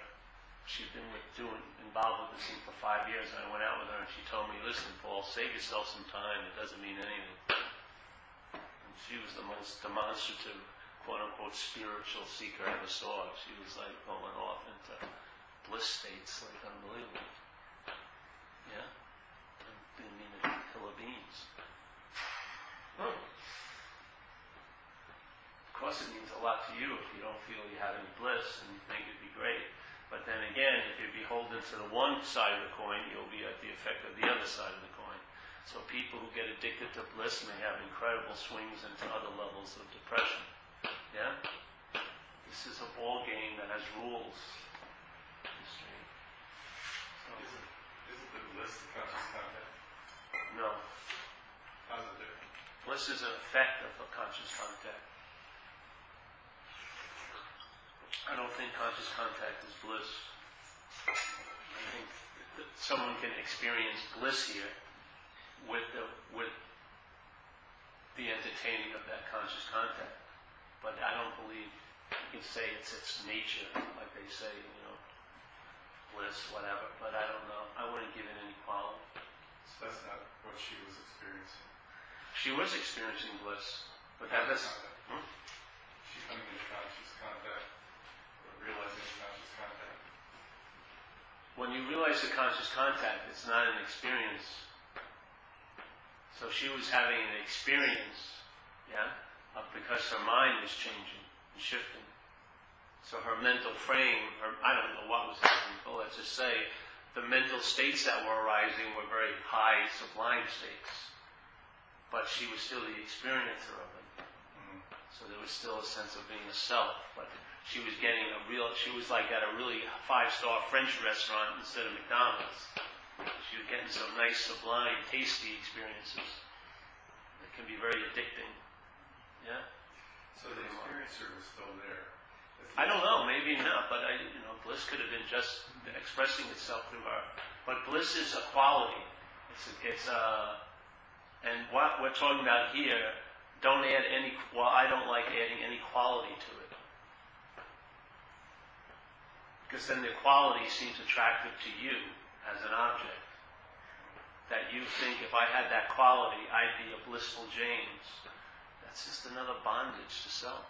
She'd been with, doing, involved with the scene for five years, and I went out with her, and she told me, "Listen, Paul, save yourself some time. It doesn't mean anything." And she was the most demonstrative, quote unquote, spiritual seeker I ever saw. She was like going off into bliss states, like unbelievable. Yeah. I didn't mean, a hill of beans. Hmm. Of course, it means a lot to you if you don't feel you have any bliss and you think it'd be great. But then again, if you're beholden to the one side of the coin, you'll be at the effect of the other side of the coin. So people who get addicted to bliss may have incredible swings into other levels of depression. Yeah? This is a ball game that has rules. So, Isn't, isn't the bliss the conscious contact? no. How's it different? Bliss is an effect of a conscious contact. I don't think conscious contact is bliss. I think that someone can experience bliss here with the with the entertaining of that conscious contact. But I don't believe you can say it's its nature, like they say, you know, bliss, whatever. But I don't know. I wouldn't give it any quality. So that's not what she was experiencing. She was experiencing bliss, but that doesn't. Hmm? She's coming into conscious contact, realizing conscious contact. When you realize the conscious contact, it's not an experience. So she was having an experience, yeah, of because her mind was changing and shifting. So her mental frame, her, I don't know what was happening, but let's just say the mental states that were arising were very high, sublime states. But she was still the experiencer of them. Mm. So there was still a sense of being a self, but she was getting a real, she was like at a really five-star French restaurant instead of McDonald's. She was getting some nice, sublime, tasty experiences that can be very addicting. Yeah? So the experiencer was still there. I don't know, maybe not, but I, you know, bliss could have been just expressing itself through her. But bliss is a quality. It's a, it's a, and what we're talking about here, don't add any, well, I don't like adding any quality to it. Because then the quality seems attractive to you as an object. That you think if I had that quality, I'd be a blissful James. That's just another bondage to self.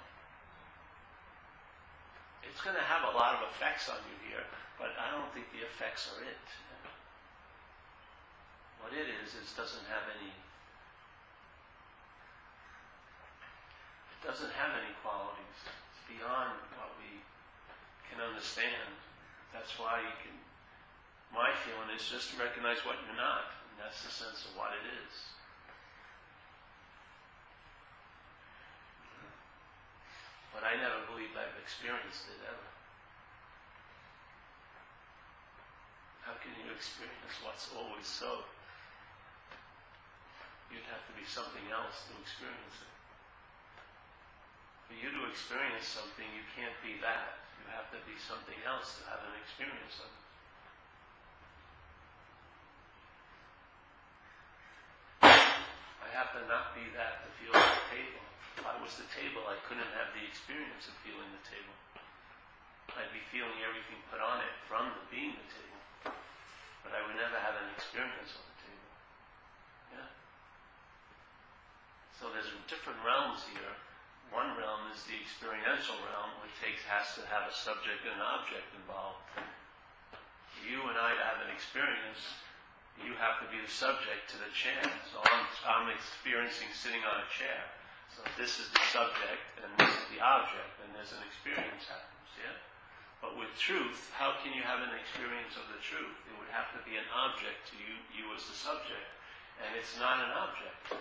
It's going to have a lot of effects on you here, but I don't think the effects are it. What it is, is doesn't have any. It doesn't have any qualities. It's beyond what we can understand. That's why you can. My feeling is just to recognize what you're not, and that's the sense of what it is. But I never believed I've experienced it ever. How can you experience what's always so? You'd have to be something else to experience it. For you to experience something, you can't be that. You have to be something else to have an experience of it. I have to not be that to feel the table. If I was the table, I couldn't have the experience of feeling the table. I'd be feeling everything put on it from the being the table. But I would never have an experience of the table. Yeah? So there's different realms here. One realm is the experiential realm, which takes has to have a subject and an object involved. You and I to have an experience, you have to be the subject to the chair. So I'm, I'm experiencing sitting on a chair. So this is the subject and this is the object, and there's an experience happens, yeah? But with truth, how can you have an experience of the truth? It would have to be an object to you, you as the subject. and it's not an object.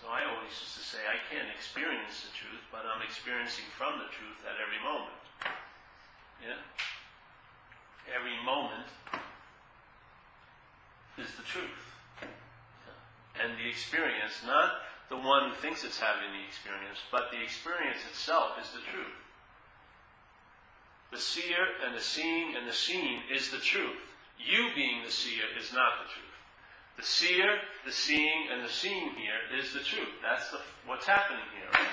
So I always used to say, I can't experience the truth, but I'm experiencing from the truth at every moment. Yeah? Every moment is the truth. And the experience, not the one who thinks it's having the experience, but the experience itself is the truth. The seer and the seeing and the seen is the truth. You being the seer is not the truth. The seer, the seeing, and the seeing here is the truth. That's the, what's happening here.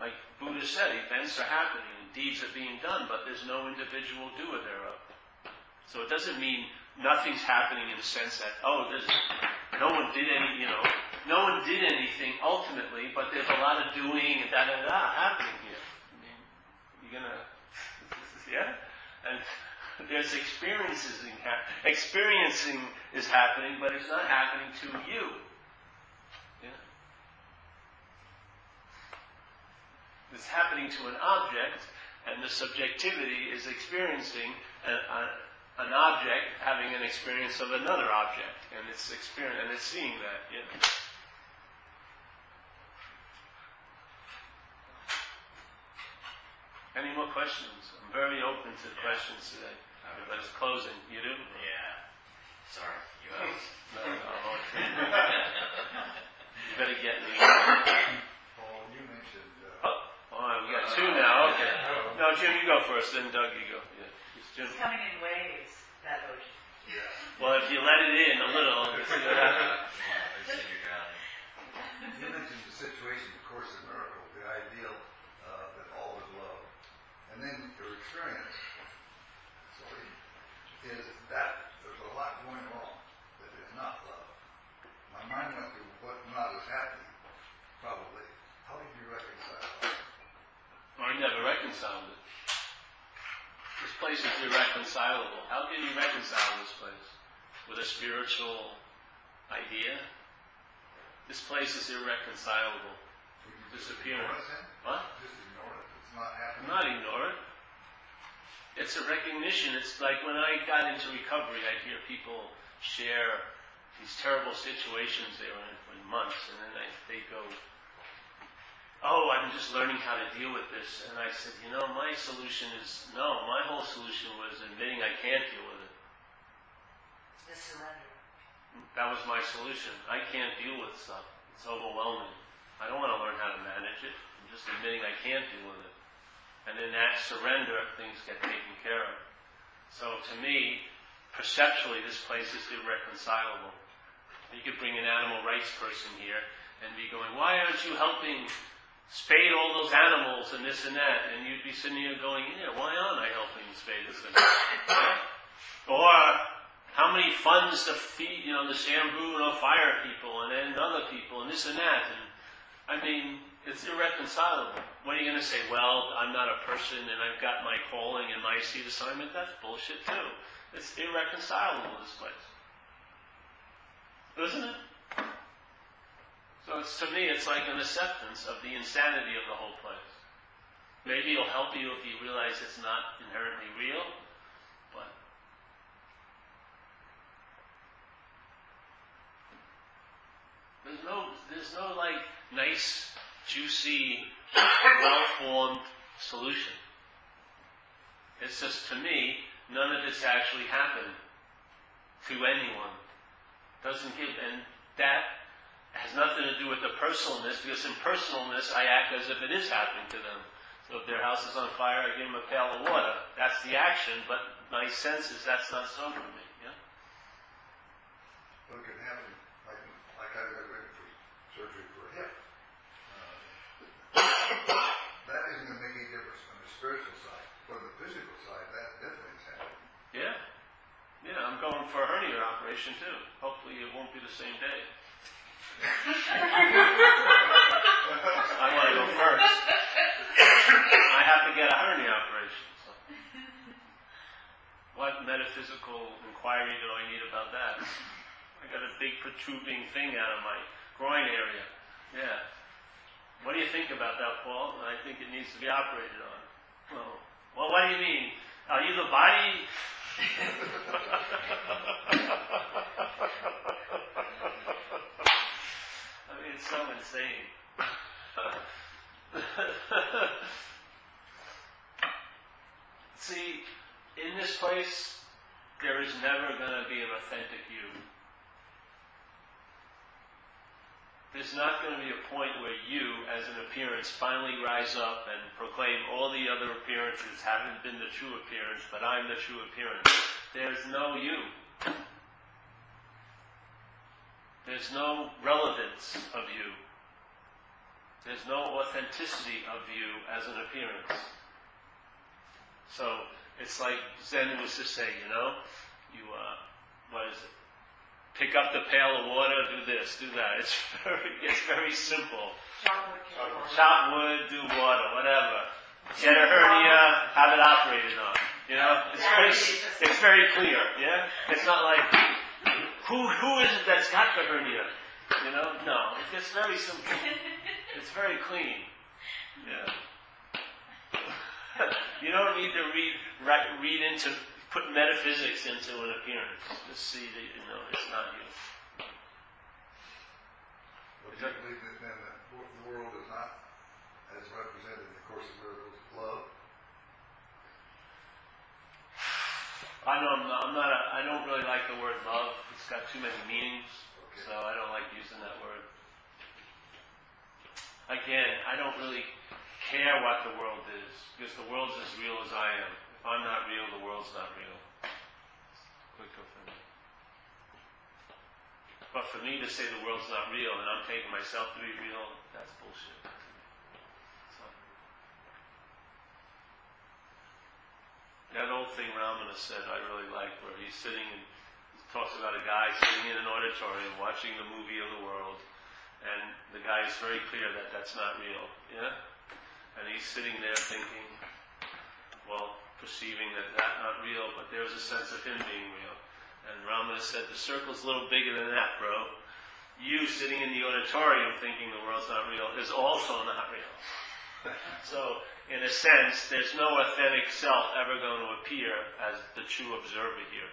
Like Buddha said, events are happening, deeds are being done, but there's no individual doer thereof. So it doesn't mean nothing's happening in the sense that, oh, there's, no one did any, you know, no one did anything ultimately, but there's a lot of doing and da da da happening here. I mean, you're gonna, yeah? And there's experiences experiencing is happening, but it's not happening to you. Yeah? It's happening to an object, and the subjectivity is experiencing a, a, an object having an experience of another object, and it's experience and it's seeing that. Yeah. Any more questions? I'm very open to questions today. But it's closing. You do? Yeah. Sorry, you asked. No, no, no. you better get me. Paul, you mentioned, uh, Oh, all right, we got two now. Okay. No, Jim, you go first. Then Doug, you go. Yeah. It's coming in waves, that ocean. Yeah. Well, if you let it in a little, see what happens. It's in your ground. you mentioned the situation, of course, in miracle, the ideal, uh, that all is love. And then your experience, sorry, is that there's a lot going wrong that is not love. My mind went to what not is happening, probably. How did you reconcile that? I never reconciled it. This place is irreconcilable. How can you reconcile this place with a spiritual idea? This place is irreconcilable. Disappearance. ignore it then? What? Just ignore it, it's not happening? Not ignore it. It's a recognition. It's like when I got into recovery, I'd hear people share these terrible situations they were in for months, and then I, they go, "Oh, I'm just learning how to deal with this." And I said, "You know, my solution is no. My whole solution was admitting I can't deal with it. The surrender. That was my solution. I can't deal with stuff. It's overwhelming. I don't want to learn how to manage it. I'm just admitting I can't deal with it." And in that surrender, things get taken care of. So to me, perceptually, this place is irreconcilable. You could bring an animal rights person here and be going, why aren't you helping spade all those animals and this and that? And you'd be sitting here going, yeah, why aren't I helping spade this and that? or how many funds to feed, you know, the Shambhu, and know, fire people and then other people and this and that. And I mean, it's irreconcilable. What are you going to say? Well, I'm not a person and I've got my calling and my seat assignment. That's bullshit too. It's irreconcilable, this place. Isn't it? So it's, to me, it's like an acceptance of the insanity of the whole place. Maybe it'll help you if you realize it's not inherently real, but there's no, there's no like nice, juicy, well-formed solution. It's just to me, none of this actually happened to anyone. Doesn't give, and that has nothing to do with the personalness, because in personalness, I act as if it is happening to them. So if their house is on fire, I give them a pail of water. That's the action, but my sense is that's not so for me. Yeah? Well, it can happen, like, like I got ready for surgery for a hip. Uh, That isn't gonna make any difference on the spiritual side, but on the physical side, that definitely is happening. Yeah. Yeah, I'm going for a hernia operation too. Hopefully it won't be the same day. I want to go first. I have to get a hernia operation. So. What metaphysical inquiry do I need about that? I got a big protruding thing out of my groin area. Yeah. What do you think about that, Paul? I think it needs to be operated on. Well, well what do you mean? Are you the body? It's so insane. See, in this place, there is never going to be an authentic you. There's not going to be a point where you, as an appearance, finally rise up and proclaim all the other appearances haven't been the true appearance, but I'm the true appearance. There's no you. There's no relevance of you. There's no authenticity of you as an appearance. So it's like Zen was to say, you know, you uh, what is it? Pick up the pail of water, do this, do that. It's very, it's very simple. Chop wood. Do water, whatever. Get a hernia, have it operated on. You know, it's very, it's very clear. Yeah, it's not like who who is it that's got the hernia. You know, no, it's very simple. It's very clean. Yeah. you don't need to read right, read into put metaphysics into an appearance to see that you know it's not you. Well, do you believe that then that the world is not as represented in the Course of Miracles love? I know I'm not, I'm not a, I don't really like the word love. It's got too many meanings, so I don't like using that word. Again, I don't really care what the world is, because the world's as real as I am. If I'm not real, the world's not real. Quicker for me. But for me to say the world's not real and I'm taking myself to be real, that's bullshit. That old thing Ramana said I really like, where he's sitting and talks about a guy sitting in an auditorium watching the movie of the world, and the guy is very clear that that's not real. Yeah? And he's sitting there thinking, well, perceiving that that's not real, but there's a sense of him being real. And Ramana said, the circle's a little bigger than that, bro. You sitting in the auditorium thinking the world's not real is also not real. so, in a sense, there's no authentic self ever going to appear as the true observer here.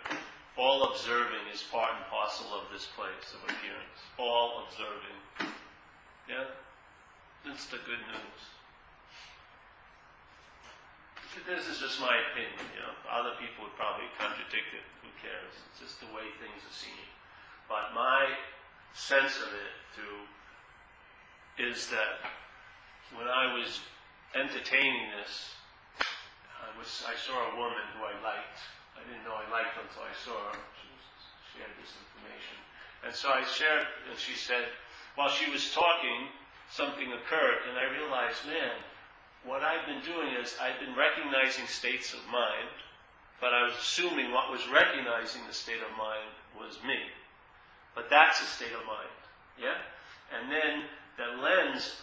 All observing is part and parcel of this place of appearance. All observing. Yeah? That's the good news. This is just my opinion, you know. Other people would probably contradict it. Who cares? It's just the way things are seen. But my sense of it through is that when I was entertaining this, I was I saw a woman who I liked. I didn't know I liked until I saw her. She shared this information, and so I shared. And she said, while she was talking, something occurred, and I realized, man, what I've been doing is I've been recognizing states of mind, but I was assuming what was recognizing the state of mind was me. But that's a state of mind. Yeah? And then the lens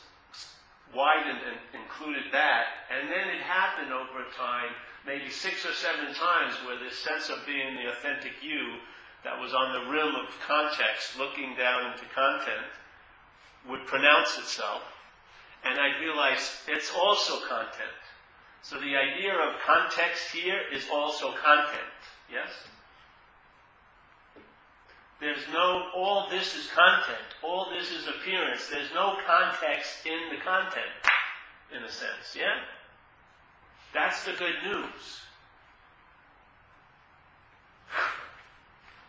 widened and included that, and then it happened over time, maybe six or seven times, where this sense of being the authentic you that was on the rim of context, looking down into content, would pronounce itself. And I realized it's also content. So the idea of context here is also content. Yes? There's no, all this is content. All this is appearance. There's no context in the content, in a sense. Yeah? That's the good news.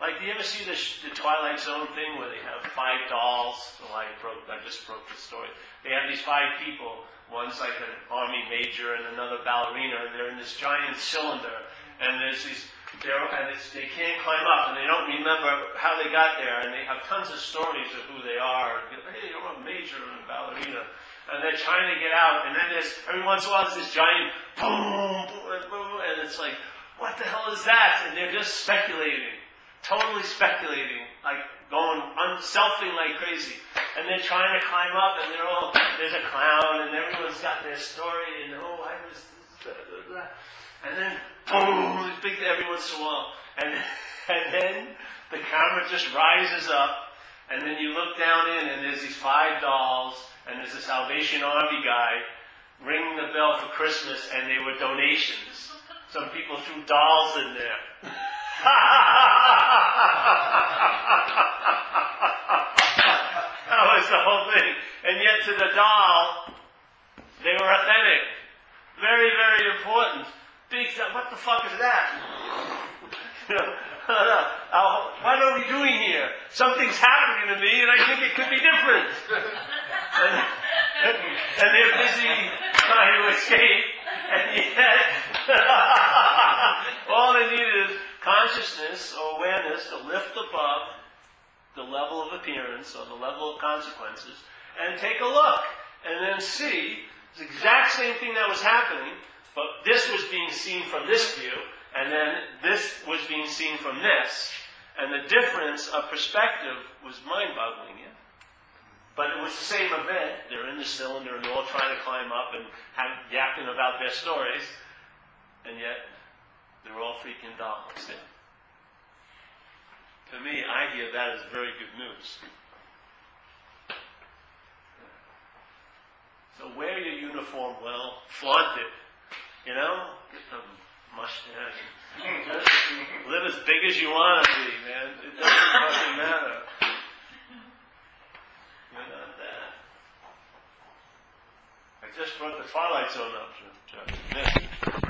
Like, do you ever see the, the Twilight Zone thing where they have five dolls? Well, I broke, I just broke the story. They have these five people. One's like an army major and another ballerina, and they're in this giant cylinder. And there's these, they're, and it's, they can't climb up, and they don't remember how they got there, and they have tons of stories of who they are. Hey, you're a major and a ballerina. And they're trying to get out, and then there's, every once in a while, there's this giant boom, boom, boom, and it's like, what the hell is that? And they're just speculating totally speculating, like going un- selfing like crazy. And they're trying to climb up, and they're all there's a clown, and everyone's got their story, and oh, I was, blah, blah, blah. and then boom, it's big every once in a while, and and then the camera just rises up, and then you look down in, and there's these five dolls, and there's a Salvation Army guy ringing the bell for Christmas, and they were donations. some people threw dolls in there. that was the whole thing. And yet to the doll, they were authentic. Very, very important. Big, what the fuck is that? what are we doing here? Something's happening to me and I think it could be different. and, and they're busy trying to escape and yet all they need is consciousness or awareness to lift above the level of appearance or the level of consequences and take a look and then see the exact same thing that was happening, but this was being seen from this view, and then this was being seen from this. And the difference of perspective was mind-boggling, yeah? But it was the same event. They're in the cylinder and they're all trying to climb up and have, yapping about their stories, and yet they're all freaking dolls. Yeah? To me, I hear that as very good news. So wear your uniform well, flaunt it, you know, get the mustache. Just live as big as you want to be, man. It doesn't fucking matter. You're not that. I just brought the Twilight Zone up, Jeff.